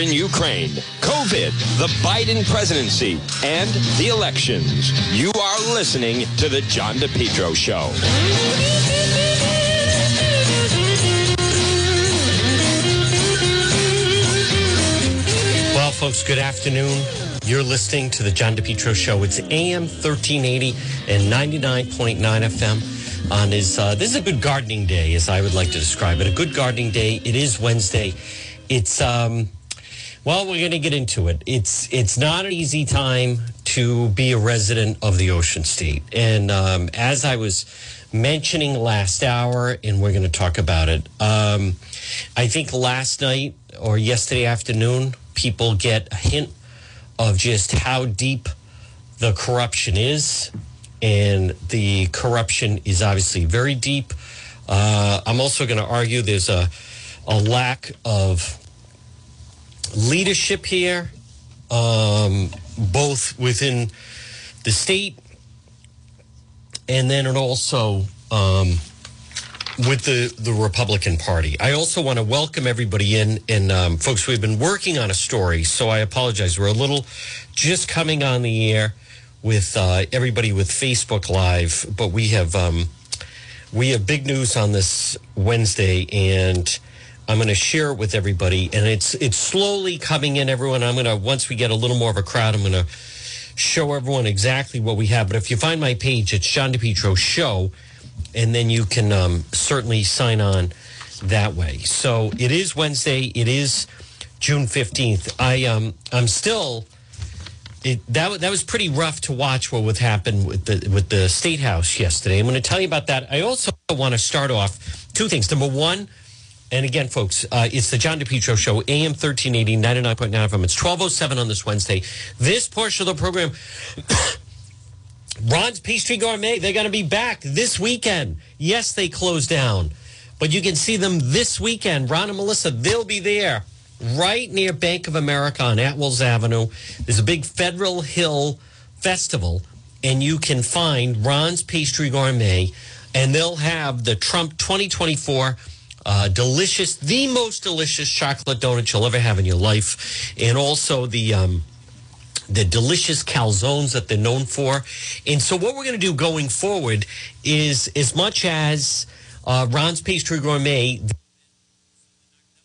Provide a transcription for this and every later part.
in Ukraine, COVID, the Biden presidency, and the elections. You are listening to The John DePetro Show. Well, folks, good afternoon. You're listening to the John DePetro Show. It's AM 1380 and 99.9 FM. On his, uh, this is a good gardening day, as I would like to describe it. A good gardening day. It is Wednesday. It's um, well, we're going to get into it. It's it's not an easy time to be a resident of the Ocean State, and um, as I was mentioning last hour, and we're going to talk about it. Um, I think last night or yesterday afternoon, people get a hint of just how deep the corruption is. And the corruption is obviously very deep. Uh, I'm also going to argue there's a, a lack of leadership here, um, both within the state and then it also um, with the, the Republican Party. I also want to welcome everybody in. And um, folks, we've been working on a story, so I apologize. We're a little just coming on the air with uh, everybody with Facebook Live, but we have um, we have big news on this Wednesday, and I'm going to share it with everybody. And it's it's slowly coming in. Everyone, I'm going to once we get a little more of a crowd, I'm going to show everyone exactly what we have. But if you find my page, it's John DePetro Show, and then you can um, certainly sign on that way. So it is Wednesday. It is June fifteenth. I um I'm still. It, that that was pretty rough to watch what would happen with the with the state house yesterday. I'm going to tell you about that. I also want to start off two things. Number one, and again, folks, uh, it's the John DePetro Show, AM 1380, 99.9 FM. It's 1207 on this Wednesday. This portion of the program, Ron's Pastry Gourmet, they're going to be back this weekend. Yes, they closed down, but you can see them this weekend. Ron and Melissa, they'll be there right near Bank of America on Atwells Avenue. There's a big Federal Hill festival, and you can find Ron's Pastry Gourmet, and they'll have the Trump 2024 uh, delicious, the most delicious chocolate donut you'll ever have in your life, and also the um, the delicious calzones that they're known for. And so, what we're going to do going forward is, as much as uh, Ron's Pastry Gourmet,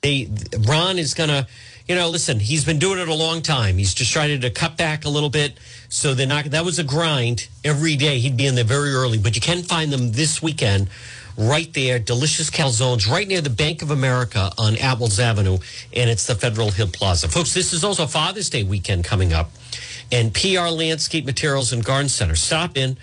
they Ron is going to. You know, listen, he's been doing it a long time. He's just trying to cut back a little bit. So they're not, that was a grind every day. He'd be in there very early, but you can find them this weekend right there. Delicious calzones right near the Bank of America on Atwells Avenue, and it's the Federal Hill Plaza. Folks, this is also Father's Day weekend coming up, and PR Landscape Materials and Garden Center. Stop in.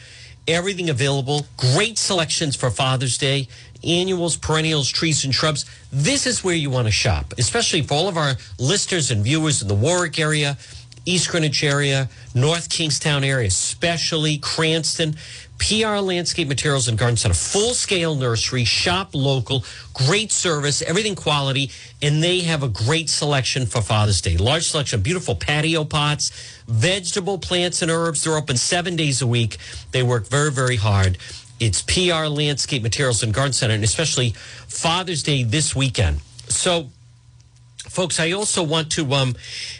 Everything available. Great selections for Father's Day. Annuals, perennials, trees, and shrubs. This is where you want to shop, especially for all of our listeners and viewers in the Warwick area, East Greenwich area, North Kingstown area, especially Cranston. PR Landscape Materials and Garden Center, full scale nursery, shop local, great service, everything quality, and they have a great selection for Father's Day. Large selection of beautiful patio pots, vegetable plants and herbs. They're open seven days a week. They work very, very hard. It's PR Landscape Materials and Garden Center, and especially Father's Day this weekend. So, folks, I also want to, um,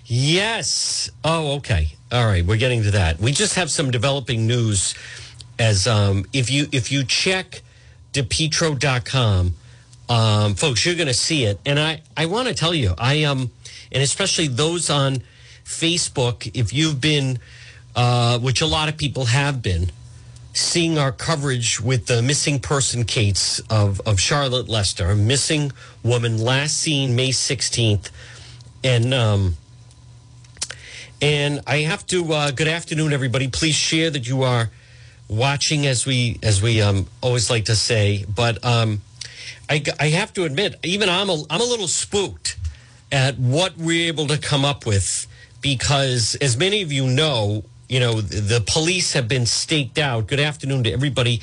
yes. Oh, okay. All right. We're getting to that. We just have some developing news as um, if you if you check depetro.com um, folks you're going to see it. And i i want to tell you i um and especially those on facebook if you've been uh, which a lot of people have been seeing our coverage with the missing person case of, of charlotte lester a missing woman last seen may 16th and um and i have to uh, good afternoon everybody. Please share that you are watching as we as we um, always like to say. But um, I, I have to admit, even I'm a, I'm a little spooked at what we're able to come up with because, as many of you know, you know the police have been staked out. Good afternoon to everybody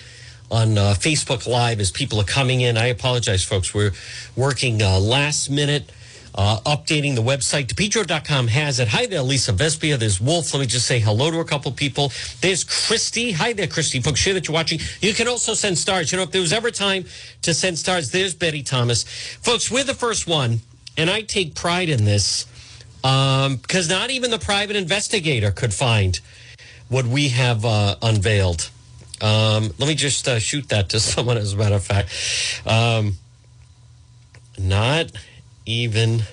on uh, Facebook Live as people are coming in. I apologize, folks. We're working uh, last minute uh, updating the website. DePetro.com has it. Hi there, Lisa Vespia. There's Wolf. Let me just say hello to a couple people. There's Christy. Hi there, Christy. Folks, share that you're watching. You can also send stars. You know, if there was ever time to send stars, there's Betty Thomas. Folks, we're the first one, and I take pride in this. because not even the private investigator could find what we have uh, unveiled. Um, let me just uh, shoot that to someone, as a matter of fact. Um, not even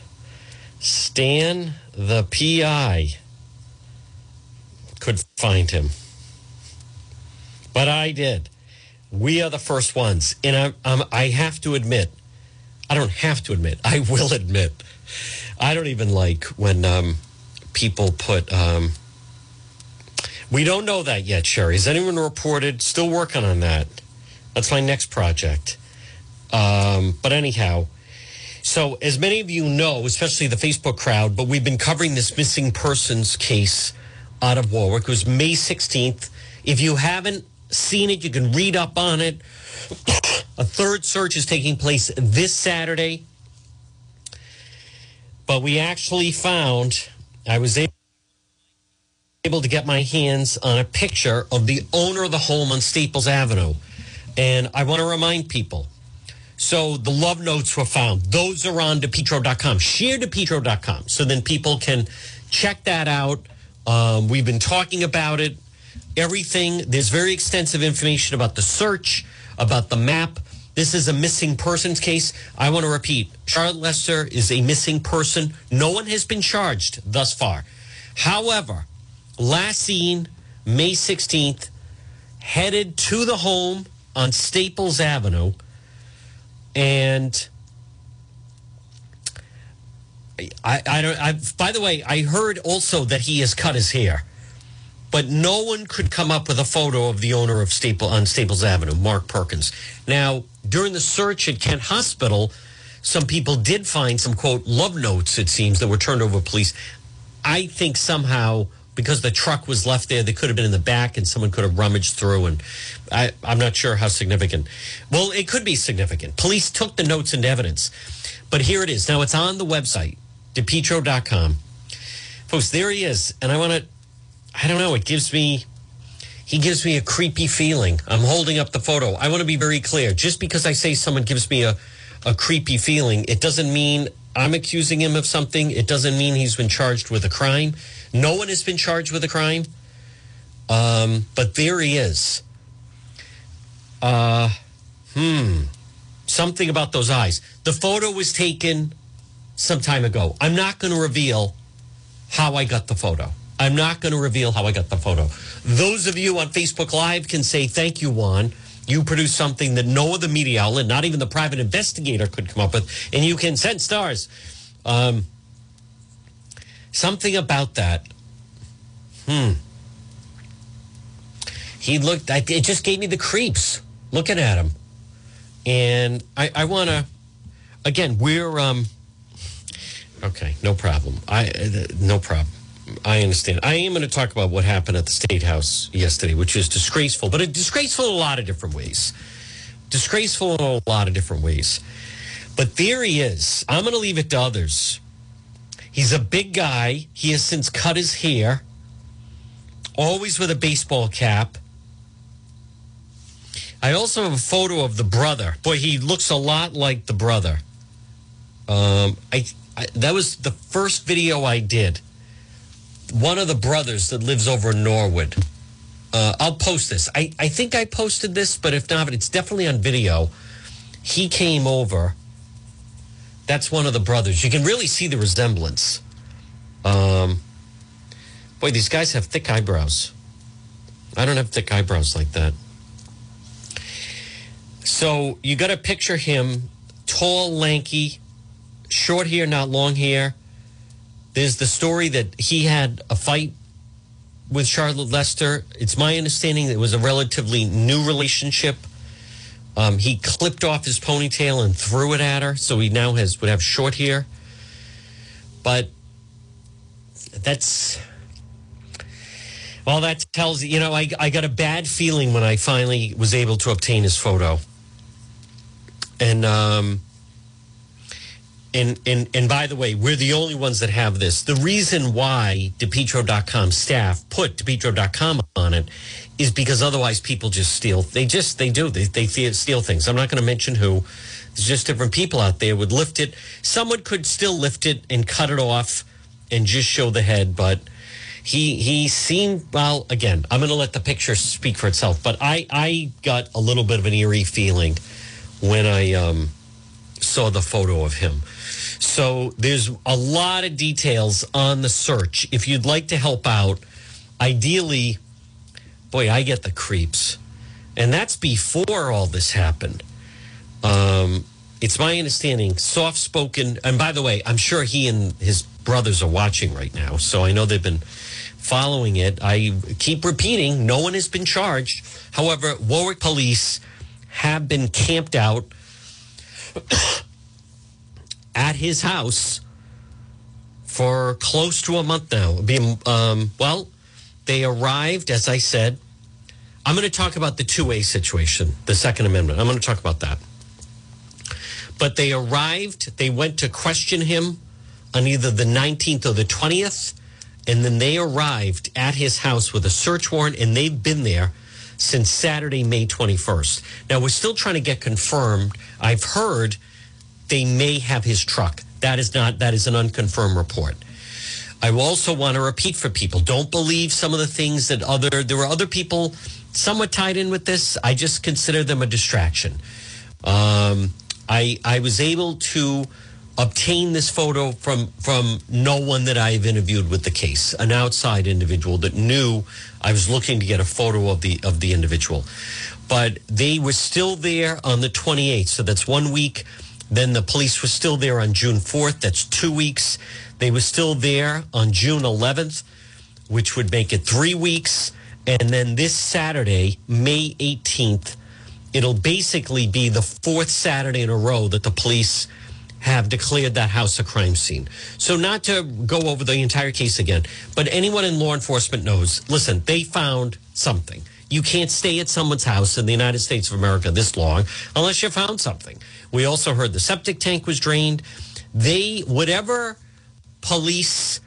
Stan the PI could find him. But I did. We are the first ones. And I, um, I have to admit, I don't have to admit, I will admit, I don't even like when um, people put. Um, we don't know that yet, Sherry. Has anyone reported? Still working on that. That's my next project. Um, but anyhow, so as many of you know, especially the Facebook crowd, but we've been covering this missing persons case out of Warwick. It was May 16th. If you haven't seen it, you can read up on it. A third search is taking place this Saturday. But we actually found, I was able to get my hands on a picture of the owner of the home on Staples Avenue. And I want to remind people. So the love notes were found. Those are on DePetro.com. Share DePetro.com. So then people can check that out. Um, we've been talking about it. Everything. There's very extensive information about the search, about the map. This is a missing persons case. I want to repeat Charlotte Lester is a missing person. No one has been charged thus far. However, last seen May 16th, headed to the home on Staples Avenue. And I, I don't, I, by the way, I heard also that he has cut his hair, but no one could come up with a photo of the owner of Staple on Staples Avenue, Mark Perkins. Now, during the search at Kent Hospital, some people did find some quote love notes, it seems, that were turned over to police. I think somehow because the truck was left there, they could have been in the back and someone could have rummaged through. And I, I'm not sure how significant. Well, it could be significant. Police took the notes into evidence. But here it is. Now it's on the website, depetro.com. Folks, there he is. And I want to, I don't know, it gives me, he gives me a creepy feeling. I'm holding up the photo. I want to be very clear. Just because I say someone gives me a, a creepy feeling, it doesn't mean I'm accusing him of something. It doesn't mean he's been charged with a crime. No one has been charged with a crime. Um, but there he is. Uh, hmm. Something about those eyes. The photo was taken some time ago. I'm not going to reveal how I got the photo. I'm not going to reveal how I got the photo. Those of you on Facebook Live can say, thank you, Juan. You produced something that no other media outlet, not even the private investigator, could come up with, and you can send stars. Um, something about that. Hmm. He looked, it just gave me the creeps looking at him. And I, I want to, again, we're, um, okay, no problem. I, uh, no problem. I understand. I am going to talk about what happened at the State House yesterday, which is disgraceful, but disgraceful in a lot of different ways. Disgraceful in a lot of different ways. But there he is. I'm going to leave it to others. He's a big guy. He has since cut his hair, always with a baseball cap. I also have a photo of the brother. Boy, he looks a lot like the brother. Um, I, I that was the first video I did one of the brothers that lives over in Norwood. Uh, I'll post this. I, I think I posted this, but if not, it's definitely on video. He came over. That's one of the brothers. You can really see the resemblance. Um, boy, these guys have thick eyebrows. I don't have thick eyebrows like that. So you got to picture him tall, lanky, short hair, not long hair there's the story that he had a fight with Charlotte Lester. It's my understanding that it was a relatively new relationship. Um, he clipped off his ponytail and threw it at her, so he now has would have short hair. But that's well, that tells you know I I got a bad feeling when I finally was able to obtain his photo, and um, and, and, and by the way, we're the only ones that have this. The reason why DePetro.com staff put DePetro.com on it is because otherwise people just steal. They just, they do. They, they steal things. I'm not going to mention who. There's just different people out there would lift it. Someone could still lift it and cut it off and just show the head, but he he seemed well. Again, I'm going to let the picture speak for itself, but I I got a little bit of an eerie feeling when I um, saw the photo of him. So there's a lot of details on the search. If you'd like to help out, ideally, boy, I get the creeps, and that's before all this happened. Um, it's my understanding, soft spoken. And by the way, I'm sure he and his brothers are watching right now. So I know they've been following it. I keep repeating, no one has been charged. However, Warwick police have been camped out at his house for close to a month now. Um, well, they arrived, as I said. I'm going to talk about the 2A situation, the Second Amendment. I'm going to talk about that. But they arrived, they went to question him on either the 19th or the 20th, and then they arrived at his house with a search warrant, and they've been there since Saturday, May 21st. Now, we're still trying to get confirmed. I've heard they may have his truck. That is not, that is an unconfirmed report. I also want to repeat for people don't believe some of the things that other, there were other people somewhat tied in with this. I just consider them a distraction. Um, I I was able to obtain this photo from from no one that I've interviewed with the case, an outside individual that knew I was looking to get a photo of the of the individual. But they were still there on the 28th, so that's one week. Then the police were still there on June 4th, that's two weeks. They were still there on June 11th, which would make it three weeks. And then this Saturday, May 18th, it'll basically be the fourth Saturday in a row that the police have declared that house a crime scene. So, not to go over the entire case again, but anyone in law enforcement knows listen, they found something. You can't stay at someone's house in the United States of America this long unless you found something. We also heard the septic tank was drained. They, whatever police,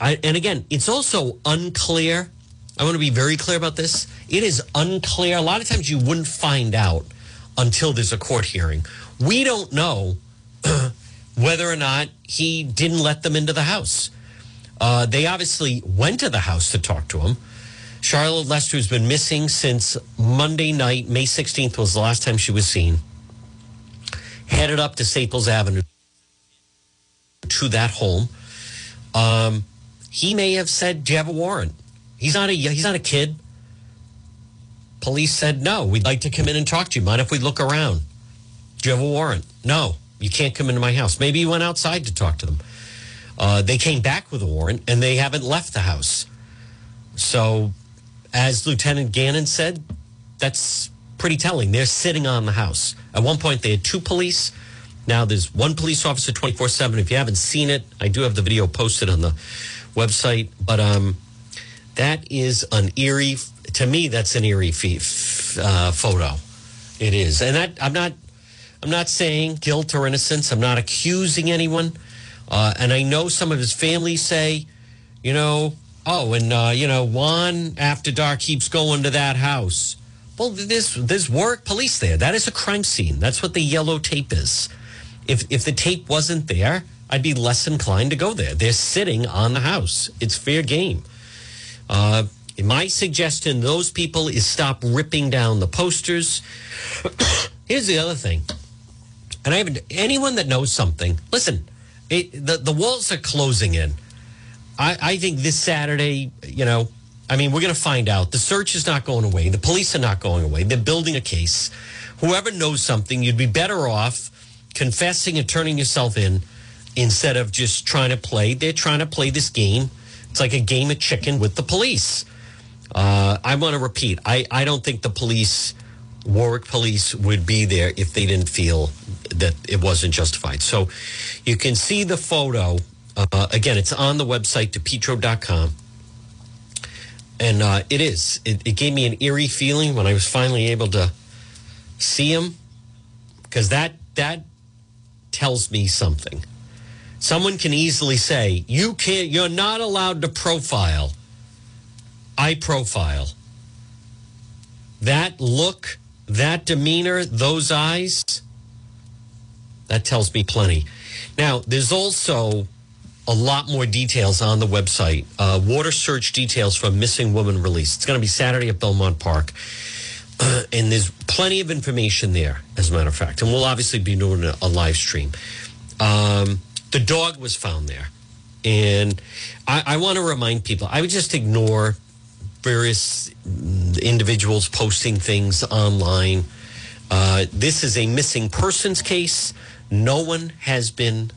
and again, it's also unclear. I want to be very clear about this. It is unclear. A lot of times you wouldn't find out until there's a court hearing. We don't know whether or not he didn't let them into the house. Uh, they obviously went to the house to talk to him. Charlotte Lester has been missing since Monday night. May 16th was the last time she was seen. Headed up to Staples Avenue to that home. Um, he may have said, "Do you have a warrant?" He's not a he's not a kid. Police said, "No, we'd like to come in and talk to you. Mind if we look around?" Do you have a warrant? No, you can't come into my house. Maybe you went outside to talk to them. Uh, they came back with a warrant and they haven't left the house. So, as Lieutenant Gannon said, that's pretty telling. They're sitting on the house. At one point, they had two police. Now there's one police officer 24 7. If you haven't seen it, I do have the video posted on the website. But um, that is an eerie, to me, that's an eerie f- uh, photo. It is. And that, I'm not. I'm not saying guilt or innocence. I'm not accusing anyone. Uh, and I know some of his family say, you know, oh, and uh, you know, Juan after dark keeps going to that house. Well, there's there's Warwick police there. That is a crime scene. That's what the yellow tape is. If if the tape wasn't there, I'd be less inclined to go there. They're sitting on the house. It's fair game. Uh, my suggestion, those people, is stop ripping down the posters. Here's the other thing and I haven't anyone that knows something. Listen, it, the the walls are closing in. I, I think this Saturday, you know, I mean, we're going to find out. The search is not going away. The police are not going away. They're building a case. Whoever knows something, you'd be better off confessing and turning yourself in instead of just trying to play. They're trying to play this game. It's like a game of chicken with the police. Uh, I want to repeat. I, I don't think the police Warwick police would be there if they didn't feel that it wasn't justified. So you can see the photo. Uh, again, it's on the website, depetro.com. And uh, it is. It, it gave me an eerie feeling when I was finally able to see him because that, that tells me something. Someone can easily say, you can't, you're not allowed to profile. I profile. That look that demeanor, those eyes, that tells me plenty. Now, there's also a lot more details on the website. Uh, water search details from missing woman released. It's going to be Saturday at Belmont Park. Uh, and there's plenty of information there, as a matter of fact. And we'll obviously be doing a, a live stream. Um, the dog was found there. And I, I want to remind people, I would just ignore various individuals posting things online. Uh, this is a missing persons case. No one has been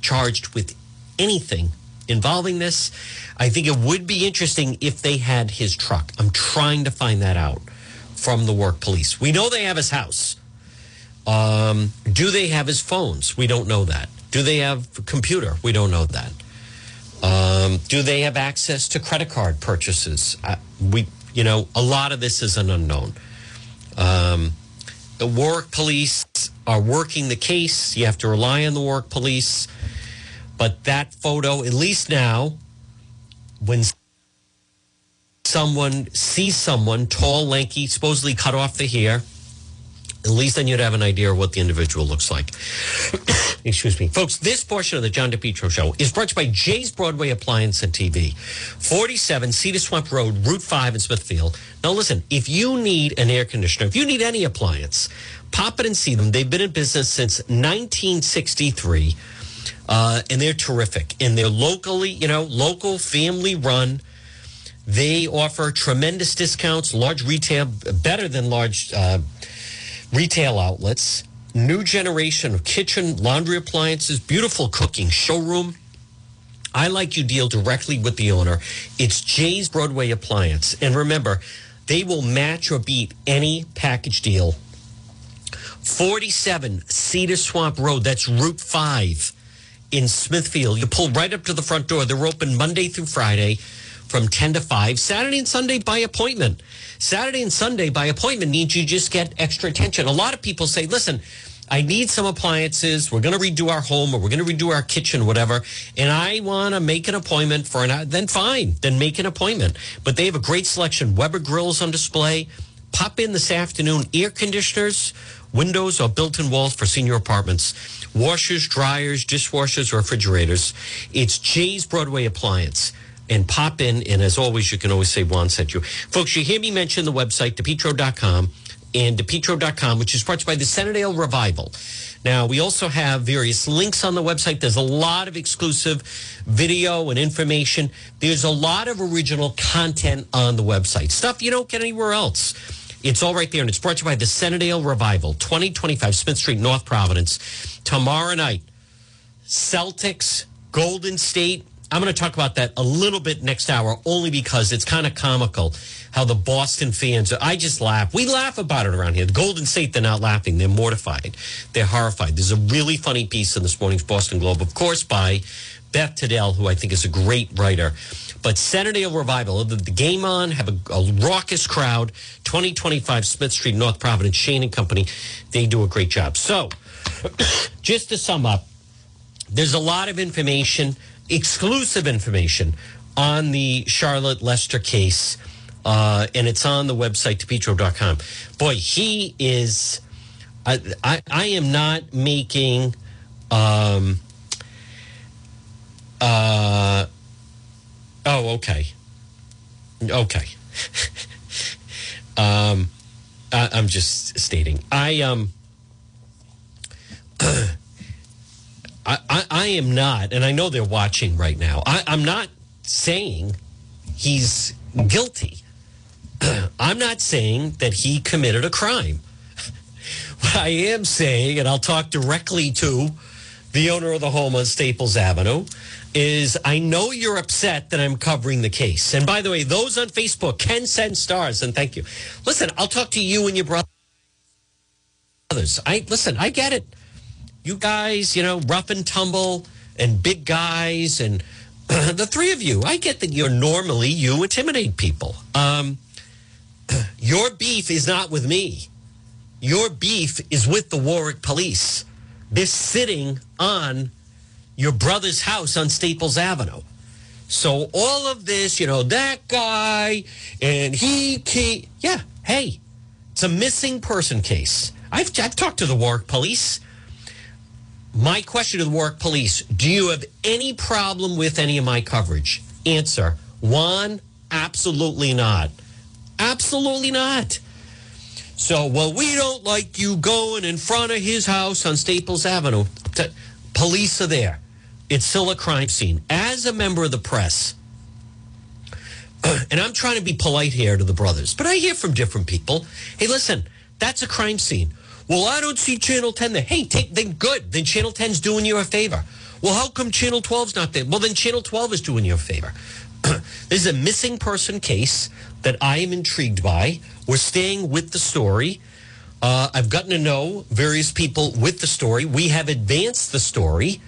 charged with anything involving this. I think it would be interesting if they had his truck. I'm trying to find that out from the Warwick police. We know they have his house. Um, do they have his phones? We don't know that. Do they have a computer? We don't know that. Um, do they have access to credit card purchases? Uh, we, you know, a lot of this is an unknown. Um, the Warwick police are working the case. You have to rely on the Warwick police. But that photo, at least now, when someone sees someone tall, lanky, supposedly cut off the hair, at least then you'd have an idea of what the individual looks like. Excuse me. Folks, this portion of the John DePetro show is brought to you by Jay's Broadway Appliance and TV, 47 Cedar Swamp Road, Route 5 in Smithfield. Now, listen, if you need an air conditioner, if you need any appliance, pop it and see them. They've been in business since 1963, uh, and they're terrific. And they're locally, you know, local, family run. They offer tremendous discounts, large retail, better than large uh, retail outlets, new generation of kitchen, laundry appliances, beautiful cooking showroom. I like you deal directly with the owner. It's Jay's Broadway Appliance. And remember, they will match or beat any package deal. 47 Cedar Swamp Road, that's Route 5 in Smithfield. You pull right up to the front door. They're open Monday through Friday from 10 to 5, Saturday and Sunday by appointment. Saturday and Sunday by appointment means you just get extra attention. A lot of people say, listen, I need some appliances. We're going to redo our home or we're going to redo our kitchen, whatever. And I want to make an appointment for an, hour. then fine, then make an appointment. But they have a great selection. Weber grills on display. Pop in this afternoon. Air conditioners, windows or built-in walls for senior apartments. Washers, dryers, dishwashers, refrigerators. It's Jay's Broadway Appliance and pop in. And as always, you can always say Juan sent you. Folks, you hear me mention the website, depetro.com and depetro.com, which is brought to you by the Centerdale Revival. Now, we also have various links on the website. There's a lot of exclusive video and information. There's a lot of original content on the website, stuff you don't get anywhere else. It's all right there, and it's brought to you by the Centerdale Revival, 2025 Smith Street, North Providence. Tomorrow night, Celtics, Golden State, I'm going to talk about that a little bit next hour, only because it's kind of comical how the Boston fans. I just laugh. We laugh about it around here. The Golden State, they're not laughing. They're mortified. They're horrified. There's a really funny piece in this morning's Boston Globe, of course, by Beth Tadell, who I think is a great writer. But Centerdale Revival, the, the game on, have a, a raucous crowd. 2025 Smith Street, North Providence, Shane and Company. They do a great job. So, just to sum up, there's a lot of information exclusive information on the Charlotte Lester case, uh, and it's on the website, depetro.com. Boy, he is. I, I, I am not making. Um, uh, oh, okay. Okay. um, I, I'm just stating. I um. I, I, am not, and I know they're watching right now. I, I'm not saying he's guilty. I'm not saying that he committed a crime. what I am saying, and I'll talk directly to the owner of the home on Staples Avenue, is I know you're upset that I'm covering the case. And by the way, those on Facebook can send stars, and thank you. Listen, I'll talk to you and your brothers. I listen, I get it you guys, you know, rough and tumble and big guys and the three of you, I get that you're normally, you intimidate people. Um, your beef is not with me. Your beef is with the Warwick police. They're sitting on your brother's house on Staples Avenue. So all of this, you know, that guy and he, he yeah, hey, it's a missing person case. I've, I've talked to the Warwick police my question to the Warwick Police: Do you have any problem with any of my coverage? Answer: one, absolutely not. Absolutely not. So, well, we don't like you going in front of his house on Staples Avenue. Police are there. It's still a crime scene. As a member of the press, and I'm trying to be polite here to the brothers, but I hear from different people. Hey, listen, that's a crime scene. Well, I don't see Channel 10 there. Hey, take then good. Then Channel 10's doing you a favor. Well, how come Channel 12's not there? Well, then Channel 12 is doing you a favor. this is a missing person case that I am intrigued by. We're staying with the story. Uh, I've gotten to know various people with the story. We have advanced the story,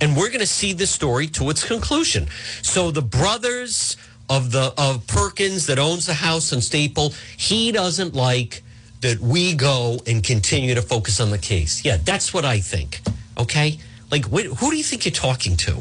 and we're going to see the story to its conclusion. So the brothers of the of Perkins that owns the house in Staple, he doesn't like that we go and continue to focus on the case. Yeah, that's what I think. Okay, like wh- who do you think you're talking to?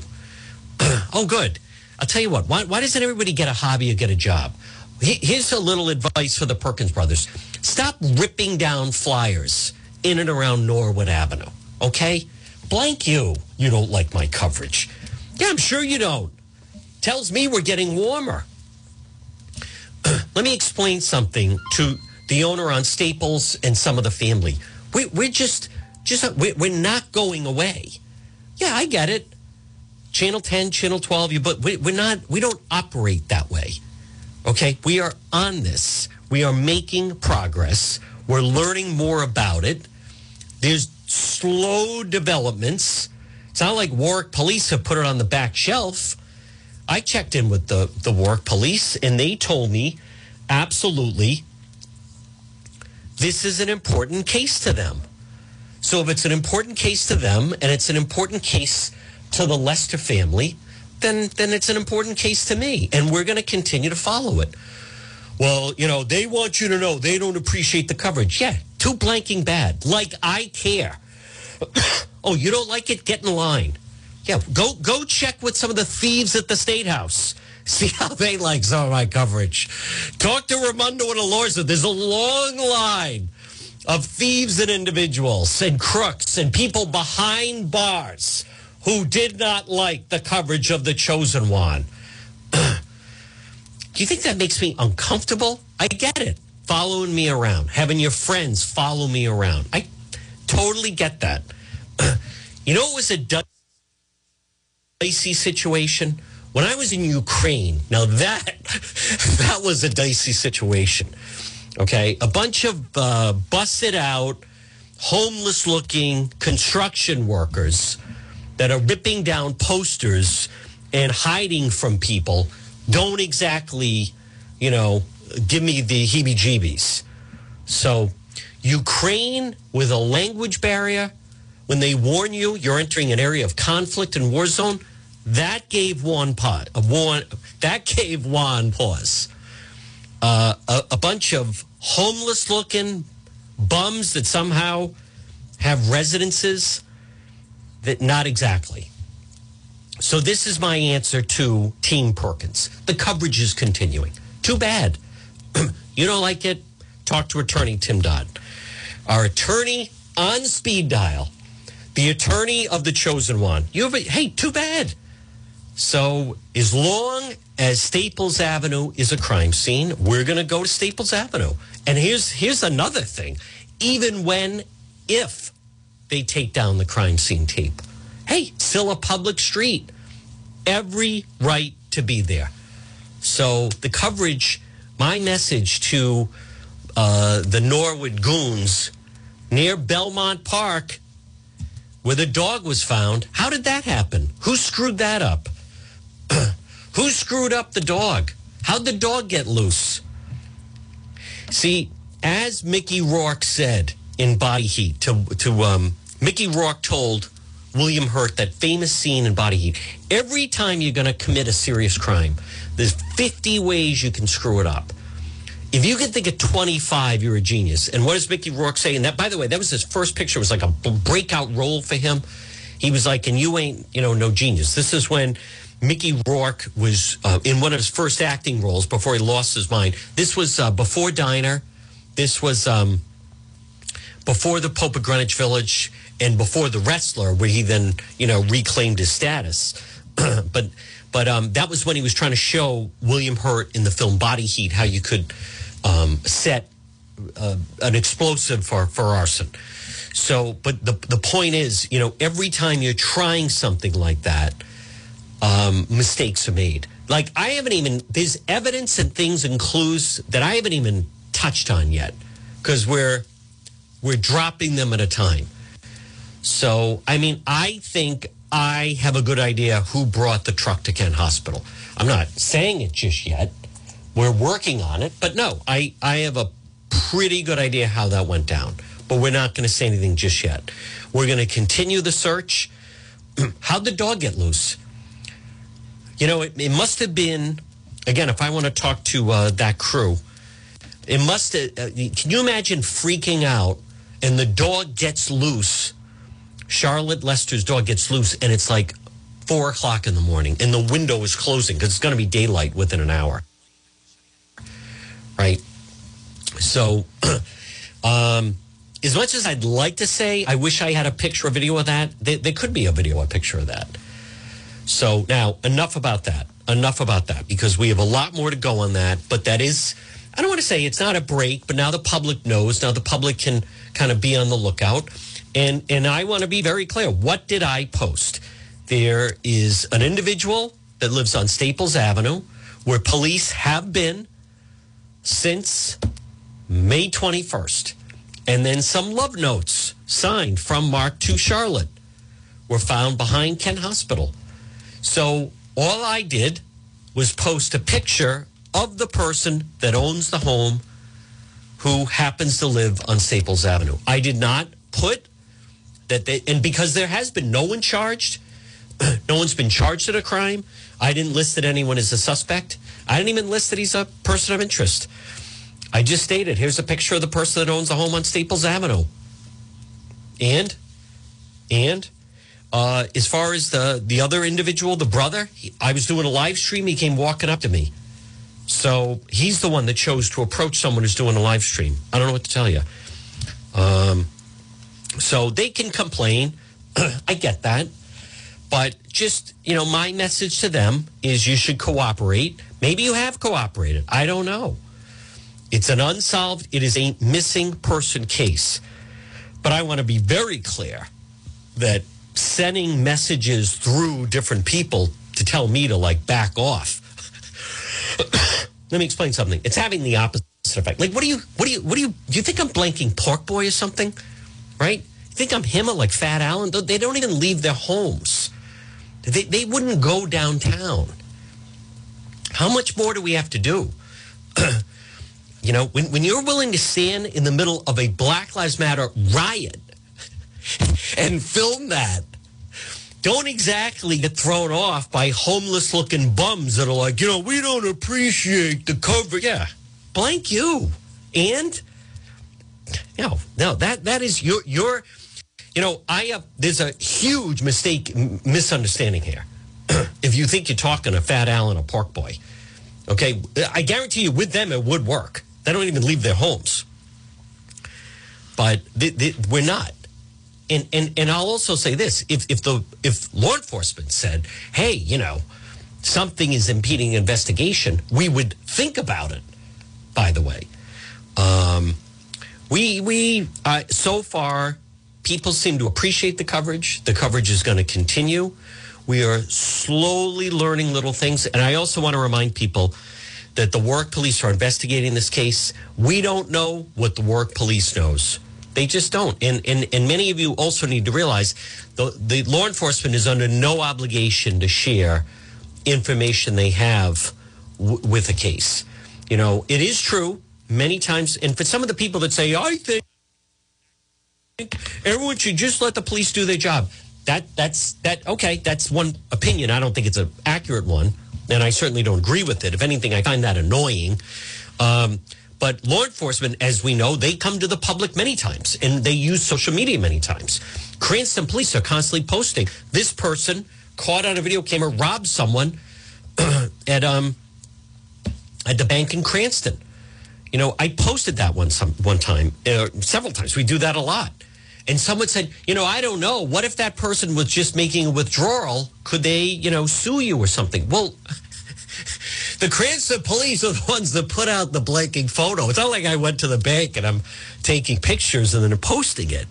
oh, good. I'll tell you what. Why, why doesn't everybody get a hobby or get a job? Here's a little advice for the Perkins brothers. Stop ripping down flyers in and around Norwood Avenue. Okay? Blank you. You don't like my coverage. Yeah, I'm sure you don't. Tells me we're getting warmer. Let me explain something to the owner on Staples and some of the family. We, we're just, just we're not going away. Yeah, I get it. Channel 10, Channel 12, you, but we, we're not, we don't operate that way. Okay, we are on this. We are making progress. We're learning more about it. There's slow developments. It's not like Warwick Police have put it on the back shelf. I checked in with the, the Warwick Police and they told me absolutely this is an important case to them. So if it's an important case to them and it's an important case to the Lester family, then then it's an important case to me, and we're going to continue to follow it. Well, you know, they want you to know they don't appreciate the coverage. Yeah, too blanking bad. Like I care. oh, you don't like it? Get in line. Yeah, go go check with some of the thieves at the state house. See how they like some of my coverage. Talk to Raimondo and Elorza. There's a long line of thieves and individuals and crooks and people behind bars who did not like the coverage of the chosen one. Do you think that makes me uncomfortable? I get it. Following me around, having your friends follow me around. I totally get that. you know, it was a dicey situation when I was in Ukraine. Now that that was a dicey situation. Okay, a bunch of uh, busted out, homeless looking construction workers that are ripping down posters and hiding from people don't exactly, you know, give me the heebie jeebies. So, Ukraine with a language barrier, when they warn you you're entering an area of conflict and war zone, that gave one pot, a one, that gave one pause. Uh, a, a bunch of homeless looking bums that somehow have residences that not exactly. So this is my answer to Team Perkins. The coverage is continuing. Too bad. you don't like it? Talk to attorney Tim Dodd. Our attorney on speed dial, the attorney of the chosen one. You have a, hey, too bad. So as long as Staples Avenue is a crime scene, we're going to go to Staples Avenue. And here's here's another thing. Even when if they take down the crime scene tape. Hey, still a public street. Every right to be there. So the coverage, my message to uh, the Norwood goons near Belmont Park, where the dog was found. How did that happen? Who screwed that up? Who screwed up the dog? How'd the dog get loose? See, as Mickey Rourke said in Body Heat to to um, Mickey Rourke told William Hurt that famous scene in Body Heat. Every time you're going to commit a serious crime, there's 50 ways you can screw it up. If you can think of 25, you're a genius. And what does Mickey Rourke say? And that, by the way, that was his first picture. It was like a breakout role for him. He was like, and you ain't, you know, no genius. This is when Mickey Rourke was uh, in one of his first acting roles before he lost his mind. This was uh, before Diner. This was um, before the Pope of Greenwich Village and before the wrestler, where he then you know reclaimed his status. but but um, that was when he was trying to show William Hurt in the film Body Heat how you could um, set uh, an explosive for for arson. So, but the the point is, you know, every time you're trying something like that, um, mistakes are made. Like I haven't even there's evidence and things and clues that I haven't even touched on yet because we're we're dropping them at a time. So, I mean, I think I have a good idea who brought the truck to Kent Hospital. I'm not saying it just yet. We're working on it, but no, I, I have a pretty good idea how that went down. But we're not going to say anything just yet. We're going to continue the search. How'd the dog get loose? You know, it, it must have been, again, if I want to talk to uh, that crew, it must have, uh, can you imagine freaking out and the dog gets loose? Charlotte Lester's dog gets loose and it's like four o'clock in the morning and the window is closing because it's going to be daylight within an hour. Right? So, um, as much as I'd like to say, I wish I had a picture or video of that, there, there could be a video or picture of that. So now, enough about that. Enough about that because we have a lot more to go on that. But that is, I don't want to say it's not a break, but now the public knows. Now the public can kind of be on the lookout. And and I want to be very clear. What did I post? There is an individual that lives on Staples Avenue where police have been since May 21st. And then some love notes signed from Mark to Charlotte were found behind Kent Hospital. So all I did was post a picture of the person that owns the home who happens to live on Staples Avenue. I did not put that they, and because there has been no one charged, no one's been charged at a crime. I didn't list that anyone is a suspect. I didn't even list that he's a person of interest. I just stated here's a picture of the person that owns the home on Staples Avenue. And, and, uh, as far as the the other individual, the brother, he, I was doing a live stream. He came walking up to me. So he's the one that chose to approach someone who's doing a live stream. I don't know what to tell you. Um, so they can complain. I get that. But just, you know, my message to them is you should cooperate. Maybe you have cooperated. I don't know. It's an unsolved, it is a missing person case. But I want to be very clear that sending messages through different people to tell me to like back off. Let me explain something. It's having the opposite effect. Like, what do you, what do you, what do you, do you think I'm blanking Pork Boy or something? Right? You think I'm him or like Fat Allen? They don't even leave their homes. They, they wouldn't go downtown. How much more do we have to do? you know, when, when you're willing to stand in the middle of a Black Lives Matter riot and film that, don't exactly get thrown off by homeless looking bums that are like, you know, we don't appreciate the cover. Yeah, blank you. And, no, no, that, that is your, your, you know, I have, there's a huge mistake, misunderstanding here. if you think you're talking a Fat Allen or Pork Boy, okay, I guarantee you with them it would work. They don't even leave their homes. But we're not. And, and, and I'll also say this if, if, the, if law enforcement said, hey, you know, something is impeding investigation, we would think about it, by the way. Um, we, we uh, so far, people seem to appreciate the coverage. The coverage is going to continue. We are slowly learning little things. And I also want to remind people that the Warwick police are investigating this case. We don't know what the Warwick police knows. They just don't. And, and, and many of you also need to realize the, the law enforcement is under no obligation to share information they have w- with a case. You know, it is true many times. And for some of the people that say, I think everyone should just let the police do their job. That that's that okay, that's one opinion. I don't think it's an accurate one and I certainly don't agree with it. If anything, I find that annoying. Um, but law enforcement, as we know, they come to the public many times and they use social media many times. Cranston police are constantly posting this person caught on a video camera robbed someone at um at the bank in Cranston. You know, I posted that one some one time, uh, several times. We do that a lot, And someone said, you know, I don't know. What if that person was just making a withdrawal? Could they, you know, sue you or something? Well, the Cranston police are the ones that put out the blanking photo. It's not like I went to the bank and I'm taking pictures and then posting it.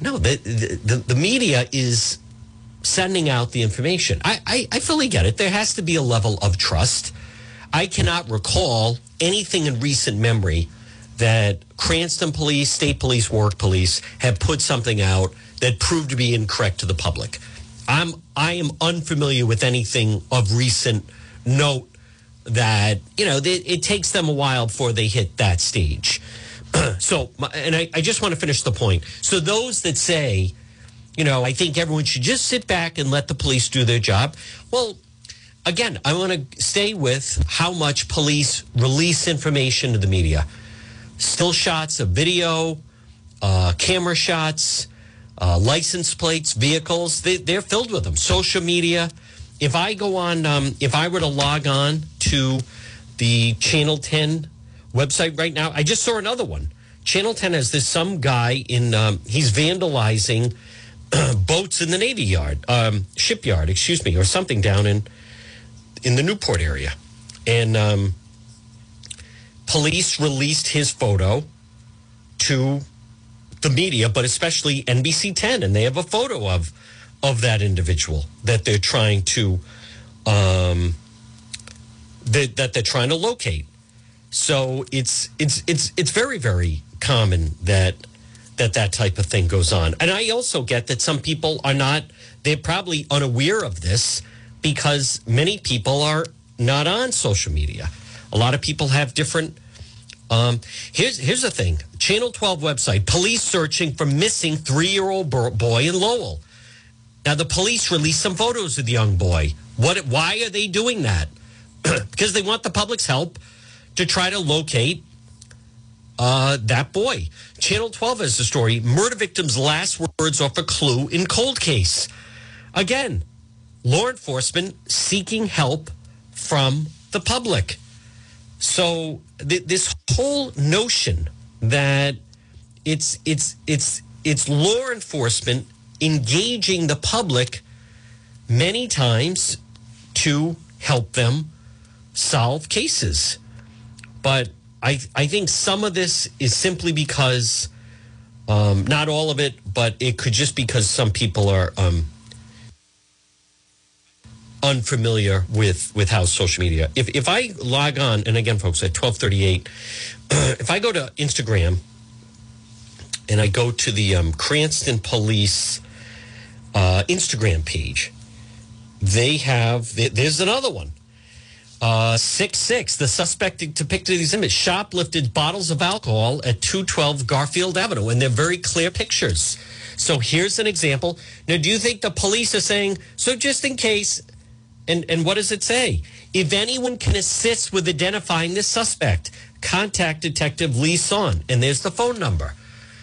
No, the, the, the media is sending out the information. I, I, I fully get it. There has to be a level of trust. I cannot recall anything in recent memory that Cranston police, state police, Warwick police have put something out that proved to be incorrect to the public. I'm I am unfamiliar with anything of recent note that you know it, it takes them a while before they hit that stage. so, and I, I just want to finish the point. So those that say, you know, I think everyone should just sit back and let the police do their job. Well, again, I want to stay with how much police release information to the media still shots of video, uh, camera shots, uh, license plates, vehicles. They, they're filled with them. Social media. If I go on, um, if I were to log on to the Channel 10 website right now, I just saw another one. Channel 10 has this some guy in, um, he's vandalizing boats in the Navy Yard, um, shipyard, excuse me, or something down in in the Newport area. And um, police released his photo to the media, but especially NBC 10, and they have a photo of of that individual that they're trying to um, that, that they're trying to locate. So it's it's it's it's very very common that that that type of thing goes on. And I also get that some people are not they're probably unaware of this because many people are not on social media. A lot of people have different. Um, here's here's the thing: Channel 12 website. Police searching for missing three year old boy in Lowell. Now the police released some photos of the young boy. What? Why are they doing that? because they want the public's help to try to locate uh, that boy. Channel 12 has the story: murder victim's last words off a clue in cold case. Again, law enforcement seeking help from the public. So th- this whole notion that it's it's it's it's law enforcement engaging the public many times to help them solve cases. But I I think some of this is simply because um, not all of it, but it could just because some people are um, unfamiliar with with how social media. If if I log on, and again, folks, at twelve thirty eight, if I go to Instagram and I go to the um, Cranston Police uh, Instagram page, they have there's another one. Uh, six six. The suspect depicted in these images shoplifted bottles of alcohol at two twelve Garfield Avenue, and they're very clear pictures. So here's an example. Now, do you think the police are saying so? Just in case, and, and what does it say? If anyone can assist with identifying the suspect, contact Detective Lee Son. And there's the phone number.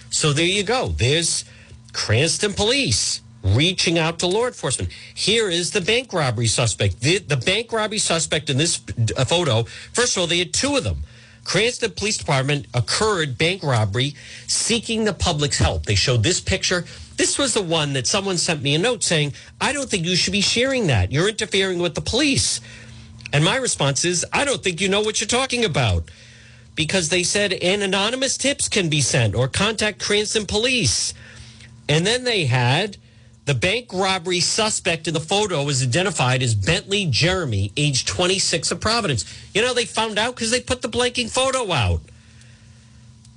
So there you go. There's Cranston Police reaching out to law enforcement. Here is the bank robbery suspect. The, the bank robbery suspect in this uh, photo, first of all, they had two of them. Cranston Police Department occurred bank robbery seeking the public's help. They showed this picture. This was the one that someone sent me a note saying, I don't think you should be sharing that. You're interfering with the police. And my response is, I don't think you know what you're talking about. Because they said an anonymous tips can be sent or contact Cranston police. And then they had the bank robbery suspect in the photo was identified as Bentley Jeremy, age 26 of Providence. You know, they found out because they put the blanking photo out.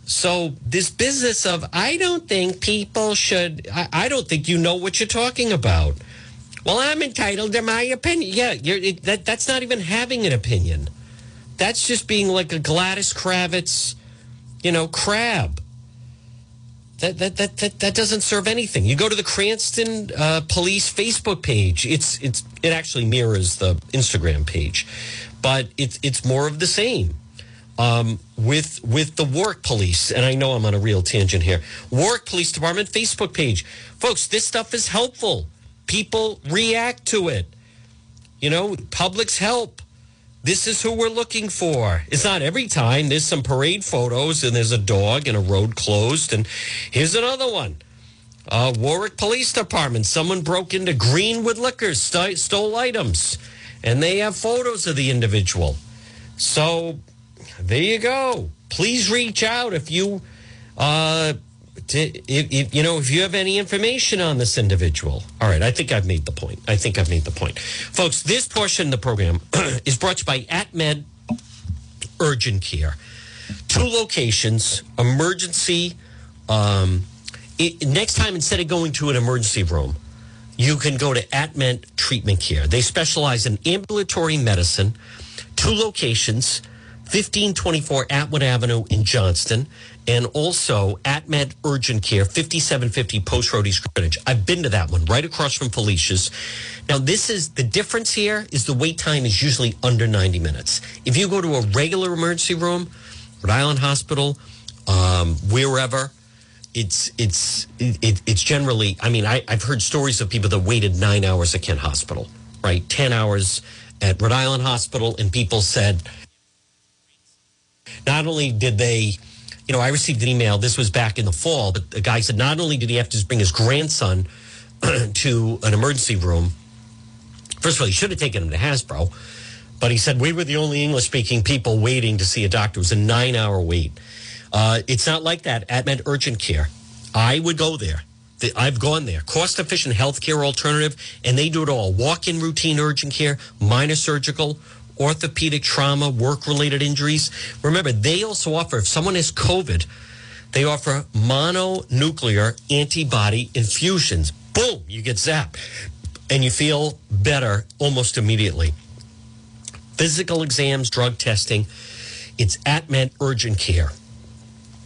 So this business of I don't think people should I, I, don't think you know what you're talking about. Well, I'm entitled to my opinion. Yeah, it, that that's not even having an opinion. That's just being like a Gladys Kravitz, you know, crab. That that that that, that doesn't serve anything. You go to the Cranston uh, Police Facebook page. It's it's it actually mirrors the Instagram page, but it's it's more of the same um, with with the Warwick Police, and I know I'm on a real tangent here. Warwick Police Department Facebook page, folks. This stuff is helpful. People react to it. You know, public's help. This is who we're looking for. It's not every time. There's some parade photos, and there's a dog and a road closed, and here's another one. Uh, Warwick Police Department. Someone broke into Greenwood Liquors, st- stole items, and they have photos of the individual. So there you go. Please reach out if you, uh, to, if, if, you know, if you have any information on this individual. All right, I think I've made the point. I think I've made the point, folks. This portion of the program is brought to you by AtMed Urgent Care. Two locations, emergency. Um, it, next time, instead of going to an emergency room, you can go to AtMed Treatment Care. They specialize in ambulatory medicine. Two locations, 1524 Atwood Avenue in Johnston, and also AtMed Urgent Care, 5750 Post Road East Greenwich. I've been to that one, right across from Felicia's. Now, this is the difference here is the wait time is usually under 90 minutes. If you go to a regular emergency room, Rhode Island Hospital, um, wherever, it's it's it, it's generally. I mean, I, I've heard stories of people that waited nine hours at Kent Hospital, right? Ten hours at Rhode Island Hospital, and people said, not only did they, you know, I received an email. This was back in the fall, but the guy said not only did he have to bring his grandson to an emergency room. First of all, he should have taken him to Hasbro, but he said we were the only English speaking people waiting to see a doctor. It was a nine hour wait. Uh, it's not like that at Med Urgent Care. I would go there. I've gone there. Cost efficient healthcare alternative, and they do it all walk in routine urgent care, minor surgical, orthopedic trauma, work related injuries. Remember, they also offer, if someone has COVID, they offer mononuclear antibody infusions. Boom, you get zapped and you feel better almost immediately. Physical exams, drug testing. It's AtMed Urgent Care.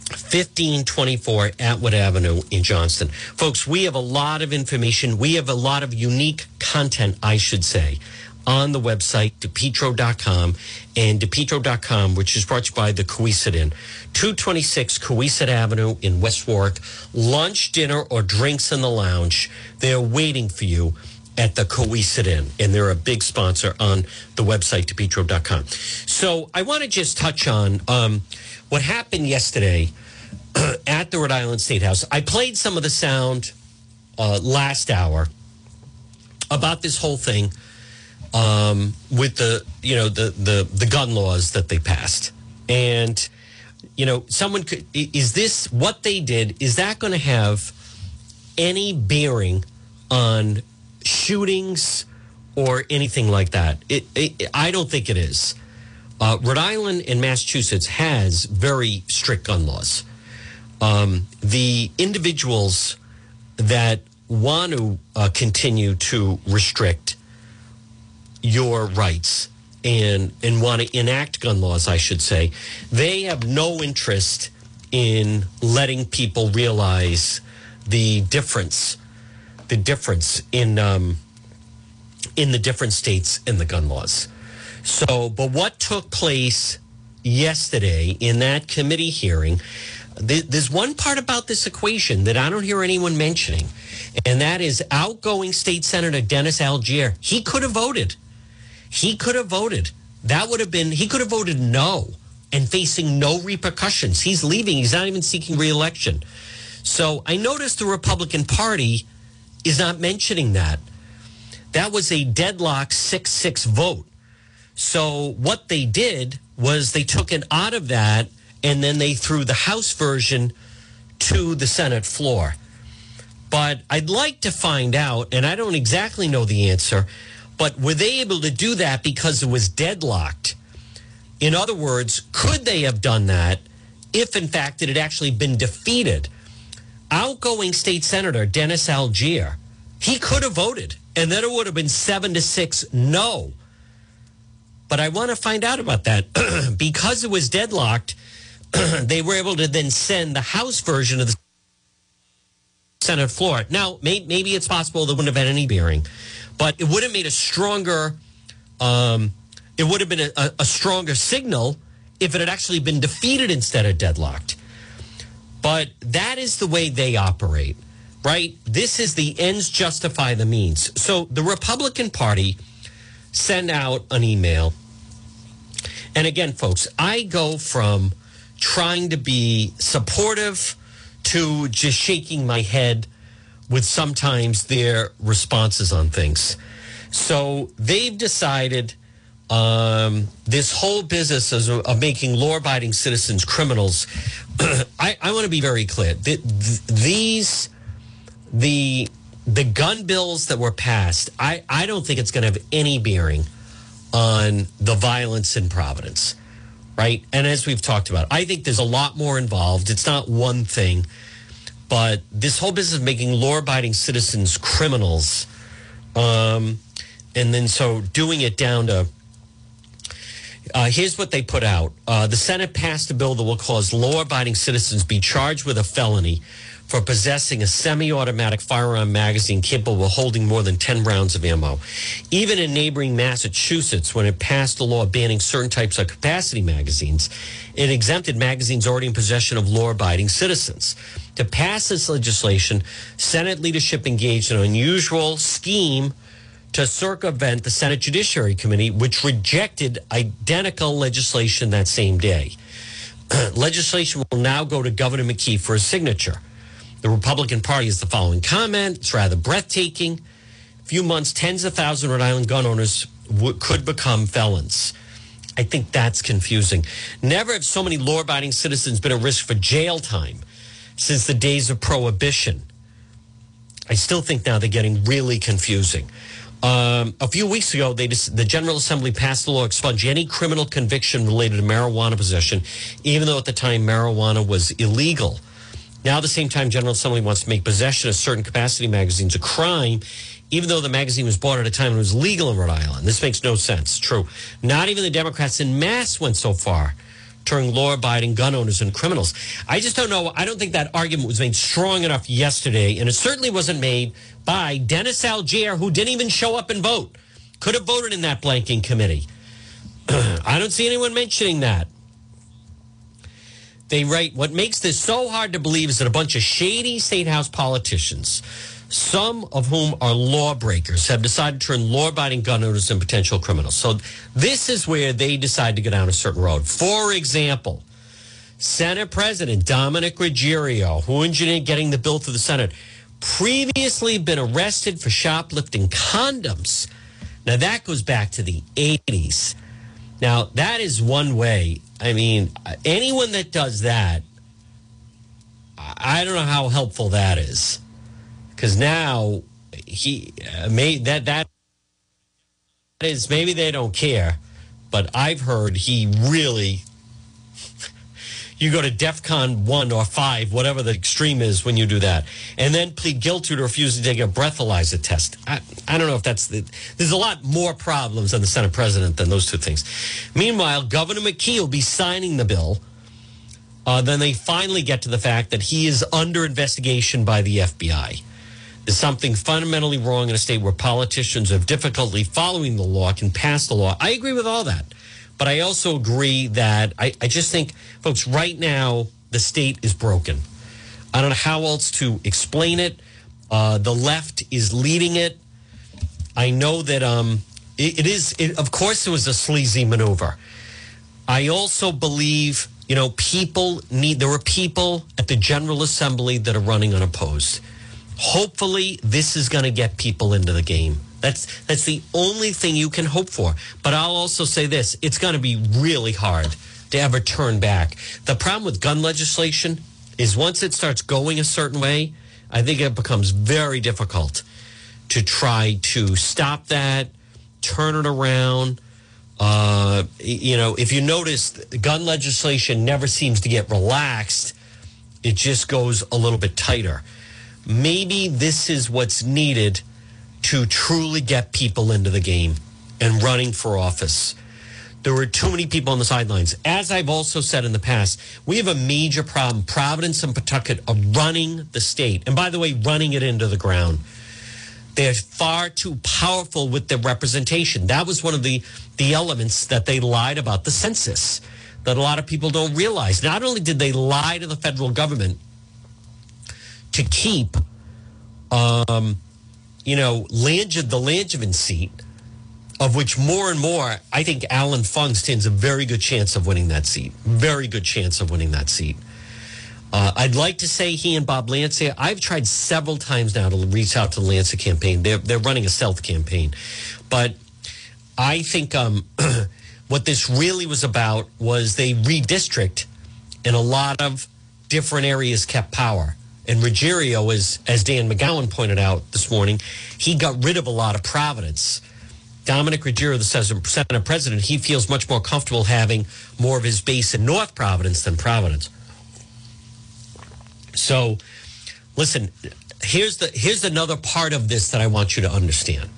1524 Atwood Avenue in Johnston. Folks, we have a lot of information. We have a lot of unique content, I should say, on the website, depetro.com and depetro.com, which is brought to you by the Cowesett Inn. 226 Cowesett Avenue in West Warwick. Lunch, dinner, or drinks in the lounge. They're waiting for you at the Cowesett Inn, and they're a big sponsor on the website, depetro.com. So I want to just touch on um, what happened yesterday at the Rhode Island State House. I played some of the sound uh, last hour about this whole thing um, with the you know the the the gun laws that they passed, and you know someone could is this what they did? Is that going to have any bearing on shootings or anything like that? It, it I don't think it is. Uh, Rhode Island and Massachusetts has very strict gun laws. Um, the individuals that want to uh, continue to restrict your rights and and want to enact gun laws, I should say, they have no interest in letting people realize the difference, the difference in um, in the different states in the gun laws. So, but what took place yesterday in that committee hearing? There's one part about this equation that I don't hear anyone mentioning, and that is outgoing state senator Dennis Algiere. He could have voted. He could have voted. That would have been, he could have voted no and facing no repercussions. He's leaving. He's not even seeking reelection. So I noticed the Republican Party is not mentioning that. That was a deadlock 6 6 vote. So what they did was they took it out of that and then they threw the House version to the Senate floor. But I'd like to find out, and I don't exactly know the answer, but were they able to do that because it was deadlocked? In other words, could they have done that if, in fact, it had actually been defeated? Outgoing state senator Dennis Algiere, he could have voted, and then it would have been seven to six no. But I want to find out about that because it was deadlocked. they were able to then send the House version of the Senate floor. Now, may, maybe it's possible there wouldn't have had any bearing, but it would have made a stronger, um, it would have been a, a stronger signal if it had actually been defeated instead of deadlocked. But that is the way they operate, right? This is the ends justify the means. So the Republican Party sent out an email. And again, folks, I go from trying to be supportive to just shaking my head with sometimes their responses on things. So they've decided um, this whole business of, making law abiding citizens criminals. I, I want to be very clear. The, these, the, the gun bills that were passed, I, I don't think it's going to have any bearing on the violence in Providence, right? And as we've talked about, I think there's a lot more involved. It's not one thing, but this whole business of making law abiding citizens criminals, um, and then so doing it down to uh, here's what they put out. Uh, the Senate passed a bill that will cause law abiding citizens be charged with a felony for possessing a semi automatic firearm magazine capable of holding more than 10 rounds of ammo. Even in neighboring Massachusetts, when it passed a law banning certain types of capacity magazines, it exempted magazines already in possession of law abiding citizens. To pass this legislation, Senate leadership engaged in an unusual scheme to circumvent the Senate Judiciary Committee, which rejected identical legislation that same day. legislation will now go to Governor McKee for a signature. The Republican Party has the following comment. It's rather breathtaking. A few months, tens of thousands of Rhode Island gun owners w- could become felons. I think that's confusing. Never have so many law abiding citizens been at risk for jail time since the days of prohibition. I still think now they're getting really confusing. Um, a few weeks ago, they just, the General Assembly passed a law expunge any criminal conviction related to marijuana possession, even though at the time marijuana was illegal. Now, at the same time, General Assembly wants to make possession of certain capacity magazines a crime, even though the magazine was bought at a time when it was legal in Rhode Island. This makes no sense. True. Not even the Democrats in mass went so far turning law abiding gun owners and criminals. I just don't know. I don't think that argument was made strong enough yesterday, and it certainly wasn't made by Dennis Algiere, who didn't even show up and vote. Could have voted in that blanking committee. I don't see anyone mentioning that. They write, what makes this so hard to believe is that a bunch of shady state house politicians, some of whom are lawbreakers, have decided to turn law abiding gun owners and potential criminals. So this is where they decide to go down a certain road. For example, Senate President Dominic Ruggerio, who engineered getting the bill through the Senate, previously been arrested for shoplifting condoms. Now, that goes back to the 80s. Now, that is one way. I mean, anyone that does that, I don't know how helpful that is. Because now he uh, made that, that is maybe they don't care, but I've heard he really you go to DEFCON 1 or 5, whatever the extreme is when you do that, and then plead guilty to refusing to take a breathalyzer test. I, I don't know if that's the. There's a lot more problems on the Senate president than those two things. Meanwhile, Governor McKee will be signing the bill. Uh, then they finally get to the fact that he is under investigation by the FBI. There's something fundamentally wrong in a state where politicians have difficulty following the law can pass the law. I agree with all that. But I also agree that I, I just think, folks, right now, the state is broken. I don't know how else to explain it. Uh, the left is leading it. I know that um, it, it is, it, of course, it was a sleazy maneuver. I also believe, you know, people need, there are people at the General Assembly that are running unopposed. Hopefully, this is going to get people into the game. That's that's the only thing you can hope for. But I'll also say this: it's going to be really hard to ever turn back. The problem with gun legislation is once it starts going a certain way, I think it becomes very difficult to try to stop that, turn it around. Uh, you know, if you notice, gun legislation never seems to get relaxed. It just goes a little bit tighter. Maybe this is what's needed to truly get people into the game and running for office. There were too many people on the sidelines. As I've also said in the past, we have a major problem. Providence and Pawtucket are running the state. And by the way, running it into the ground. They're far too powerful with their representation. That was one of the, the elements that they lied about the census that a lot of people don't realize. Not only did they lie to the federal government to keep um, you know, Langevin, the Langevin seat, of which more and more, I think Allan Fung stands a very good chance of winning that seat. Very good chance of winning that seat. Uh, I'd like to say he and Bob Lancia. I've tried several times now to reach out to the Lancia campaign. They're they're running a stealth campaign, but I think um, what this really was about was they redistrict, and a lot of different areas kept power. And Ruggerio, as as Dan McGowan pointed out this morning, he got rid of a lot of Providence. Dominic Ruggerio, the Senate president, he feels much more comfortable having more of his base in North Providence than Providence. So, listen, here's the here's another part of this that I want you to understand.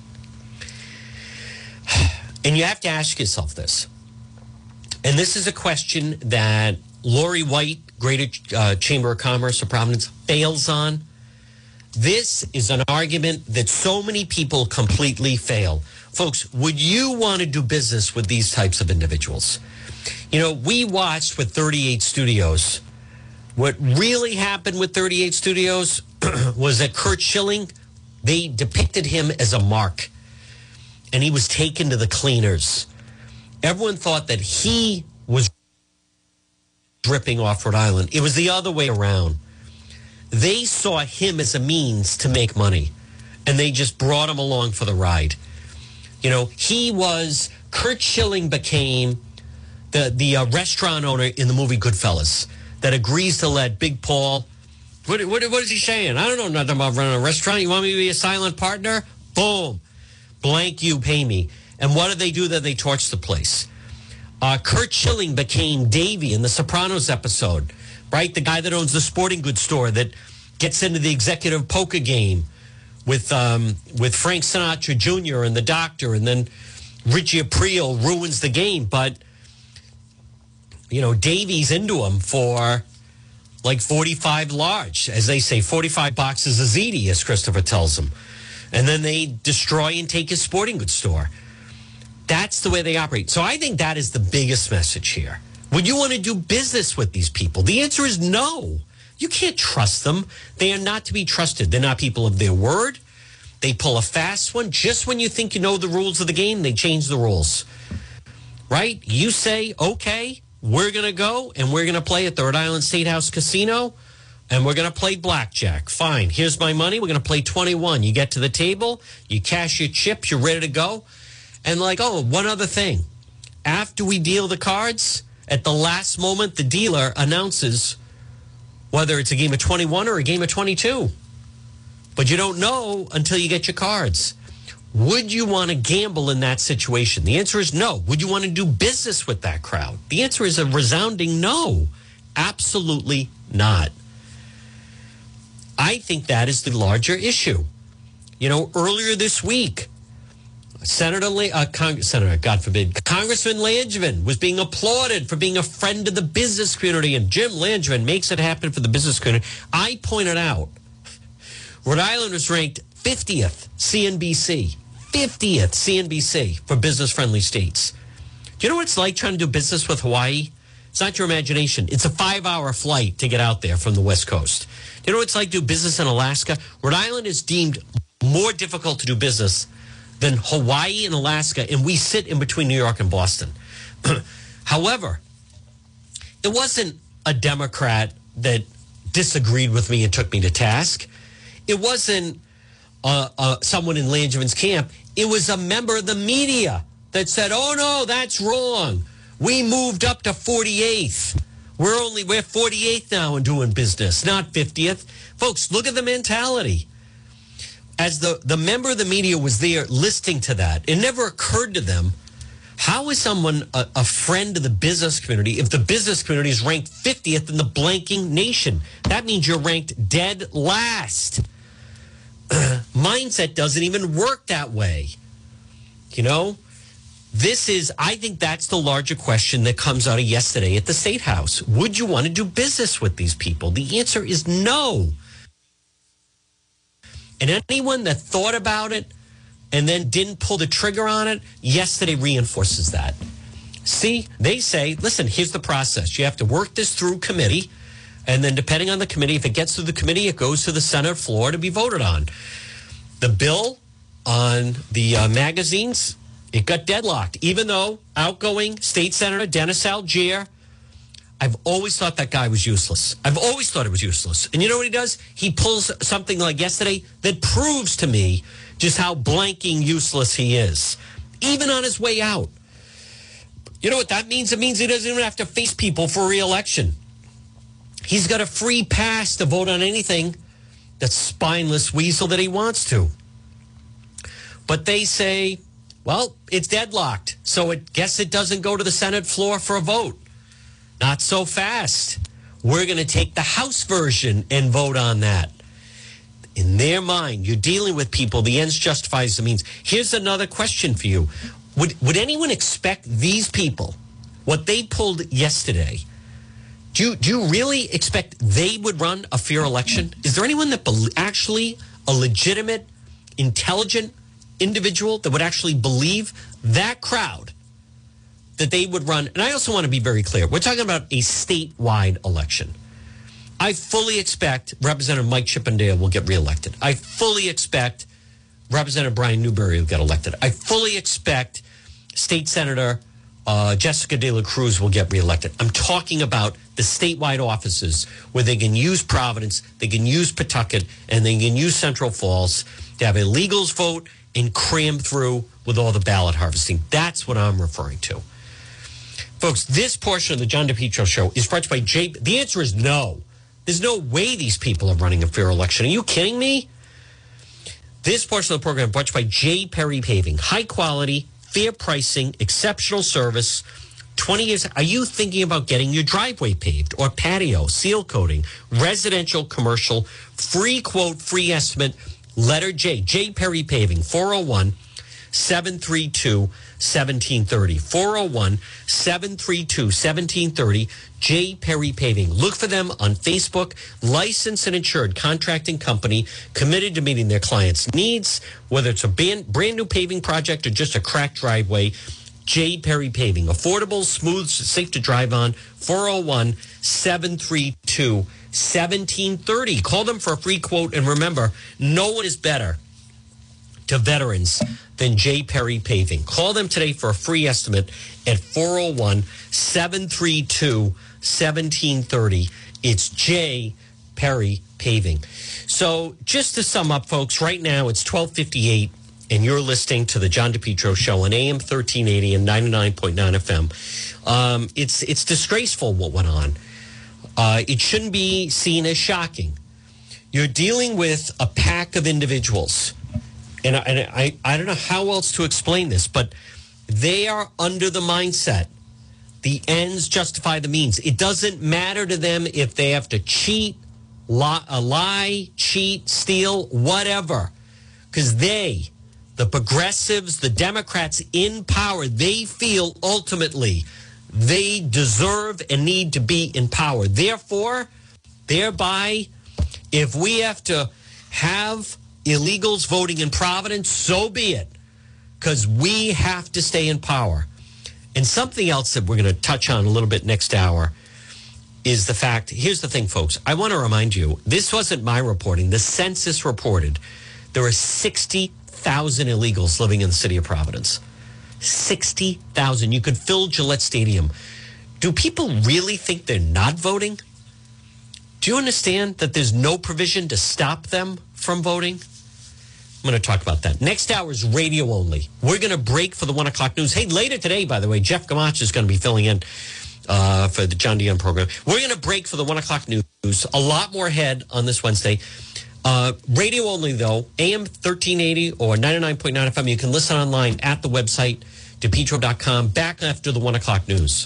And you have to ask yourself this. And this is a question that Laurie White, Greater uh, Chamber of Commerce of Providence, fails on. This is an argument that so many people completely fail. Folks, would you want to do business with these types of individuals? You know, we watched with 38 Studios what really happened with 38 Studios was that Curt Schilling, they depicted him as a mark and he was taken to the cleaners. Everyone thought that he was dripping off Rhode Island. It was the other way around. They saw him as a means to make money and they just brought him along for the ride. You know, he was, Curt Schilling became the, the uh, restaurant owner in the movie Goodfellas that agrees to let Big Paul. What, what, what is he saying? I don't know nothing about running a restaurant. You want me to be a silent partner? Boom. Blank you, pay me. And what did they do that they torch the place? Uh, Curt Schilling became Davy in the Sopranos episode, right? The guy that owns the sporting goods store that gets into the executive poker game with um, with Frank Sinatra Jr. and the doctor, and then Richie Aprile ruins the game. But you know, Davy's into him for like 45 large, as they say, 45 boxes of ziti, as Christopher tells him. And then they destroy and take his sporting goods store. That's the way they operate. So I think that is the biggest message here. Would you want to do business with these people? The answer is no. You can't trust them. They are not to be trusted. They're not people of their word. They pull a fast one. Just when you think you know the rules of the game, they change the rules. Right? You say, okay, we're going to go and we're going to play at the Rhode Island State House Casino and we're going to play blackjack. Fine. Here's my money. We're going to play 21. You get to the table, you cash your chips, you're ready to go. And like, oh, one other thing. After we deal the cards, at the last moment, the dealer announces whether it's a game of 21 or a game of 22. But you don't know until you get your cards. Would you want to gamble in that situation? The answer is no. Would you want to do business with that crowd? The answer is a resounding no. Absolutely not. I think that is the larger issue. You know, earlier this week, Senator, uh, Cong- Senator, God forbid, Congressman Langevin was being applauded for being a friend of the business community, and Jim Langevin makes it happen for the business community. I pointed out Rhode Island was ranked 50th CNBC 50th CNBC for business friendly states. Do you know what it's like trying to do business with Hawaii? It's not your imagination. It's a five hour flight to get out there from the West Coast. Do you know what it's like to do business in Alaska? Rhode Island is deemed more difficult to do business than Hawaii and Alaska, and we sit in between New York and Boston. However, it wasn't a Democrat that disagreed with me and took me to task. It wasn't uh, uh, someone in Langevin's camp. It was a member of the media that said, "Oh no, that's wrong. We moved up to 48th. We're only we're 48th now and doing business, not 50th." Folks, look at the mentality. As the the member of the media was there listening to that, it never occurred to them how is someone a, a, friend of the business community if the business community is ranked 50th in the blanking nation? That means you're ranked dead last. mindset doesn't even work that way. You know, this is, I think that's the larger question that comes out of yesterday at the State House. Would you want to do business with these people? The answer is no. And anyone that thought about it and then didn't pull the trigger on it yesterday reinforces that. See, they say, listen, here's the process. You have to work this through committee. And then, depending on the committee, if it gets through the committee, it goes to the Senate floor to be voted on. The bill on the uh, magazines, it got deadlocked, even though outgoing State Senator Dennis Algiere I've always thought that guy was useless. I've always thought it was useless. And you know what he does? He pulls something like yesterday that proves to me just how blanking useless he is, even on his way out. You know what that means? It means he doesn't even have to face people for reelection. He's got a free pass to vote on anything that spineless weasel that he wants to. But they say, well, it's deadlocked. So it guess it doesn't go to the Senate floor for a vote. Not so fast. We're going to take the House version and vote on that. In their mind, you're dealing with people, the ends justifies the means. Here's another question for you. Would, would anyone expect these people, what they pulled yesterday, do you, do you really expect they would run a fair election? Is there anyone that be- actually a legitimate, intelligent individual that would actually believe that crowd that they would run? And I also want to be very clear. We're talking about a statewide election. I fully expect Representative Mike Chippendale will get reelected. I fully expect Representative Brian Newberry will get elected. I fully expect State Senator uh, Jessica De La Cruz will get reelected. I'm talking about the statewide offices where they can use Providence, they can use Pawtucket, and they can use Central Falls to have illegals vote and cram through with all the ballot harvesting. That's what I'm referring to. Folks, this portion of the John DePetro show is brought to you by J. The answer is no. There's no way these people are running a fair election. Are you kidding me? This portion of the program brought to you by J. Perry Paving. High quality, fair pricing, exceptional service. 20 years. Are you thinking about getting your driveway paved or patio, seal coating, residential, commercial, free quote, free estimate, letter J, J. Perry Paving, 401 732 1730. 401 732 1730. J. Perry Paving. Look for them on Facebook. Licensed and insured contracting company committed to meeting their clients' needs, whether it's a brand, new paving project or just a cracked driveway. J. Perry Paving. Affordable, smooth, safe to drive on. 401 732 1730. Call them for a free quote. And remember, no one is better to veterans than J. Perry Paving. Call them today for a free estimate at 401 732 1730. It's J. Perry Paving. So, just to sum up, folks, right now it's 1258 and you're listening to the John DePetro show on AM 1380 and 99.9 FM. Um, it's, it's disgraceful what went on. Uh, it shouldn't be seen as shocking. You're dealing with a pack of individuals and, I, and I, I don't know how else to explain this, but they are under the mindset the ends justify the means. It doesn't matter to them if they have to cheat, lie, uh, lie cheat, steal, whatever, because they, the progressives, the Democrats in power, they feel ultimately they deserve and need to be in power. Therefore, thereby, if we have to have illegals voting in Providence, so be it, because we have to stay in power. And something else that we're going to touch on a little bit next hour is the fact here's the thing, folks. I want to remind you this wasn't my reporting. The census reported there are 60,000 illegals living in the city of Providence. 60,000. You could fill Gillette Stadium. Do people really think they're not voting? Do you understand that there's no provision to stop them from voting? I'm going to talk about that. Next hour is radio only. We're going to break for the one o'clock news. Hey, later today, by the way, Jeff Gamach is going to be filling in uh, for the John Dion program. We're going to break for the one o'clock news. A lot more ahead on this Wednesday. Uh, radio only, though, AM 1380 or 99.9 FM. You can listen online at the website, depetro.com, back after the one o'clock news.